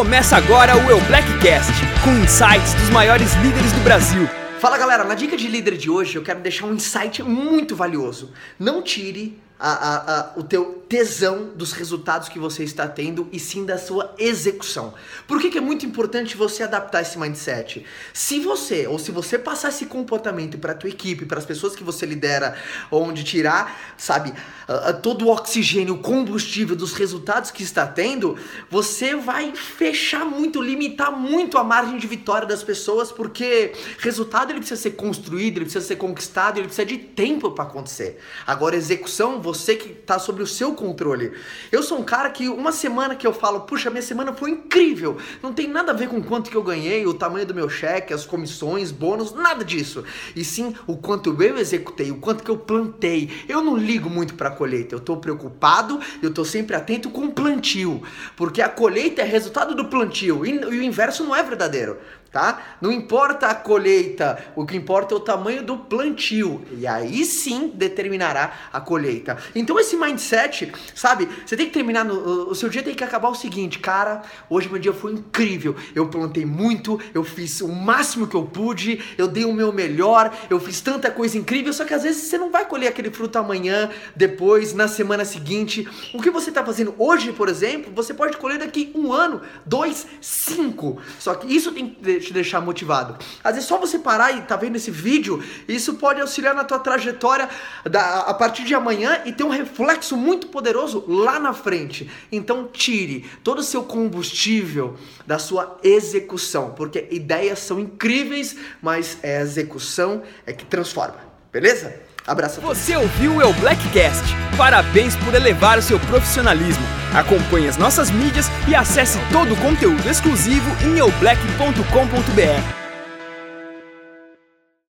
Começa agora o Eu Blackcast, com insights dos maiores líderes do Brasil. Fala galera, na dica de líder de hoje eu quero deixar um insight muito valioso. Não tire a, a, a, o teu tesão dos resultados que você está tendo e sim da sua execução. Por que, que é muito importante você adaptar esse mindset? Se você, ou se você passar esse comportamento para a tua equipe, para as pessoas que você lidera, onde tirar, sabe, todo o oxigênio, o combustível dos resultados que está tendo, você vai fechar muito, limitar muito a margem de vitória das pessoas, porque resultado ele precisa ser construído, ele precisa ser conquistado, ele precisa de tempo para acontecer. Agora, execução, você que está sobre o seu controle. Eu sou um cara que uma semana que eu falo, puxa, minha semana foi incrível. Não tem nada a ver com quanto que eu ganhei, o tamanho do meu cheque, as comissões, bônus, nada disso. E sim o quanto eu executei, o quanto que eu plantei. Eu não ligo muito para a colheita. Eu estou preocupado, eu estou sempre atento com o plantio, porque a colheita é resultado do plantio e, e o inverso não é verdadeiro tá? Não importa a colheita, o que importa é o tamanho do plantio. E aí sim determinará a colheita. Então esse mindset, sabe? Você tem que terminar no, o seu dia tem que acabar o seguinte, cara, hoje meu dia foi incrível. Eu plantei muito, eu fiz o máximo que eu pude, eu dei o meu melhor, eu fiz tanta coisa incrível, só que às vezes você não vai colher aquele fruto amanhã, depois, na semana seguinte. O que você está fazendo hoje, por exemplo, você pode colher daqui um ano, dois, cinco. Só que isso tem que te deixar motivado. Às vezes só você parar e tá vendo esse vídeo, isso pode auxiliar na tua trajetória da, a partir de amanhã e ter um reflexo muito poderoso lá na frente. Então tire todo o seu combustível da sua execução, porque ideias são incríveis, mas é a execução é que transforma. Beleza? Abraço. Você ouviu o Blackcast? Parabéns por elevar o seu profissionalismo. Acompanhe as nossas mídias e acesse todo o conteúdo exclusivo em eublack.com.br.